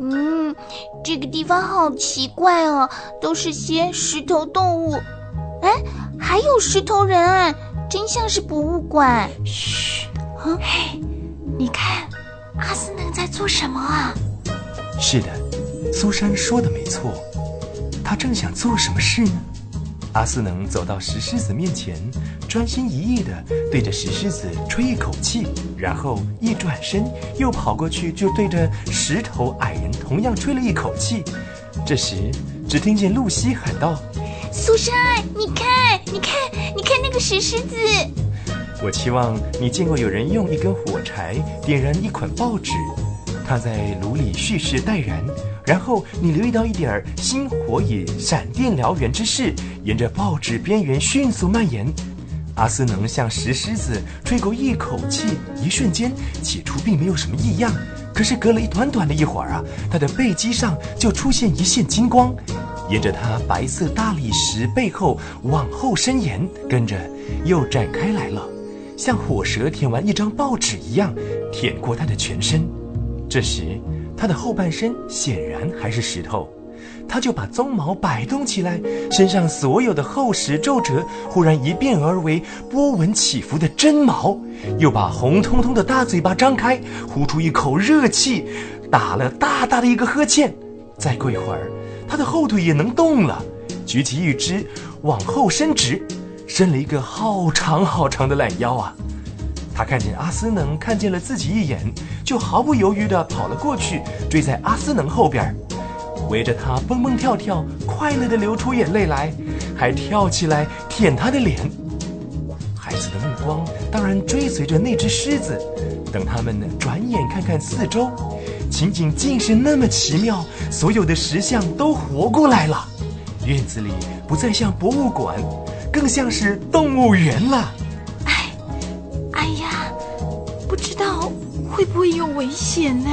嗯，这个地方好奇怪哦，都是些石头动物。哎，还有石头人啊，真像是博物馆。嘘，嘿，你看，阿斯能在做什么啊？是的，苏珊说的没错，他正想做什么事呢？阿斯能走到石狮子面前，专心一意地对着石狮子吹一口气，然后一转身又跑过去，就对着石头矮人同样吹了一口气。这时，只听见露西喊道：“苏珊，你看，你看，你看那个石狮子！我期望你见过有人用一根火柴点燃一捆报纸，它在炉里蓄势待燃。”然后你留意到一点儿星火以闪电燎原之势，沿着报纸边缘迅速蔓延。阿斯能向石狮子吹过一口气，一瞬间，起初并没有什么异样。可是隔了一短短的一会儿啊，他的背脊上就出现一线金光，沿着他白色大理石背后往后伸延，跟着又展开来了，像火蛇舔完一张报纸一样，舔过他的全身。这时。他的后半身显然还是石头，他就把鬃毛摆动起来，身上所有的厚实皱褶忽然一变而为波纹起伏的真毛，又把红彤彤的大嘴巴张开，呼出一口热气，打了大大的一个呵欠。再过一会儿，他的后腿也能动了，举起一只往后伸直，伸了一个好长好长的懒腰啊。他看见阿斯能看见了自己一眼，就毫不犹豫地跑了过去，追在阿斯能后边儿，围着他蹦蹦跳跳，快乐地流出眼泪来，还跳起来舔他的脸。孩子的目光当然追随着那只狮子，等他们转眼看看四周，情景竟是那么奇妙，所有的石像都活过来了，院子里不再像博物馆，更像是动物园了。会不会有危险呢？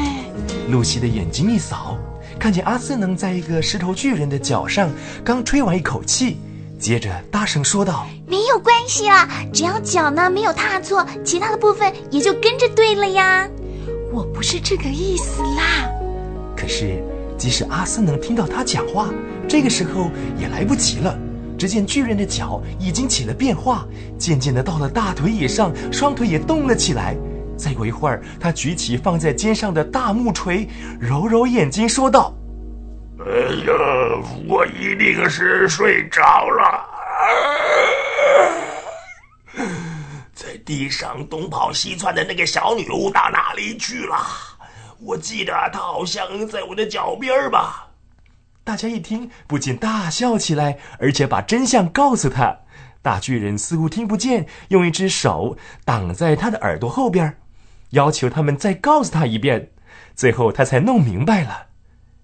露西的眼睛一扫，看见阿斯能在一个石头巨人的脚上刚吹完一口气，接着大声说道：“没有关系啦，只要脚呢没有踏错，其他的部分也就跟着对了呀。”我不是这个意思啦。可是，即使阿斯能听到他讲话，这个时候也来不及了。只见巨人的脚已经起了变化，渐渐的到了大腿以上，双腿也动了起来。再过一会儿，他举起放在肩上的大木锤，揉揉眼睛，说道：“哎呀，我一定是睡着了，在地上东跑西窜的那个小女巫到哪里去了？我记得她好像在我的脚边吧。”大家一听，不禁大笑起来，而且把真相告诉他。大巨人似乎听不见，用一只手挡在他的耳朵后边。要求他们再告诉他一遍，最后他才弄明白了。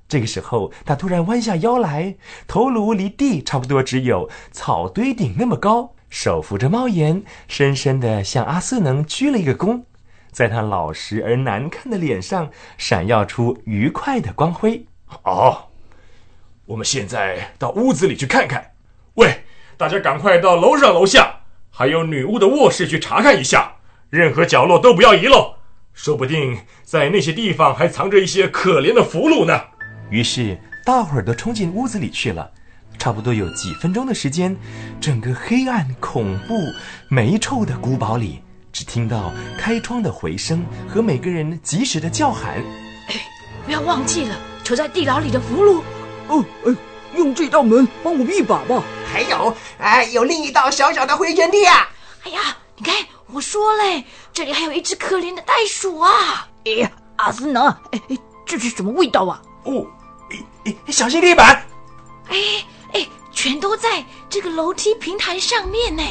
这个时候，他突然弯下腰来，头颅离地差不多只有草堆顶那么高，手扶着帽檐，深深地向阿斯能鞠了一个躬，在他老实而难看的脸上闪耀出愉快的光辉。哦，我们现在到屋子里去看看。喂，大家赶快到楼上楼下，还有女巫的卧室去查看一下。任何角落都不要遗漏，说不定在那些地方还藏着一些可怜的俘虏呢。于是大伙儿都冲进屋子里去了。差不多有几分钟的时间，整个黑暗、恐怖、霉臭的古堡里，只听到开窗的回声和每个人及时的叫喊：“哎，不要忘记了囚在地牢里的俘虏。”“哦，哎，用这道门帮我一把吧。”“还有，哎，有另一道小小的回旋梯啊！”“哎呀，你看。”我说嘞，这里还有一只可怜的袋鼠啊！哎呀，阿斯能，哎哎，这是什么味道啊？哦，哎哎，小心地板！哎哎，全都在这个楼梯平台上面呢。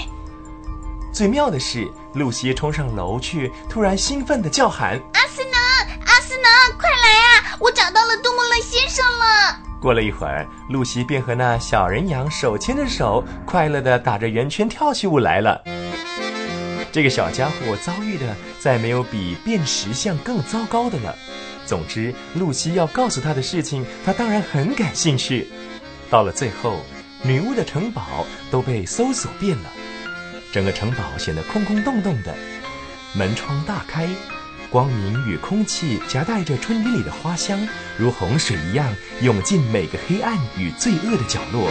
最妙的是，露西冲上楼去，突然兴奋地叫喊：“阿斯能，阿斯能，快来啊！我找到了杜莫勒先生了！”过了一会儿，露西便和那小人羊手牵着手，快乐地打着圆圈跳起舞来了。这个小家伙遭遇的再没有比变石像更糟糕的了。总之，露西要告诉他的事情，他当然很感兴趣。到了最后，女巫的城堡都被搜索遍了，整个城堡显得空空洞洞的，门窗大开，光明与空气夹带着春天里的花香，如洪水一样涌进每个黑暗与罪恶的角落。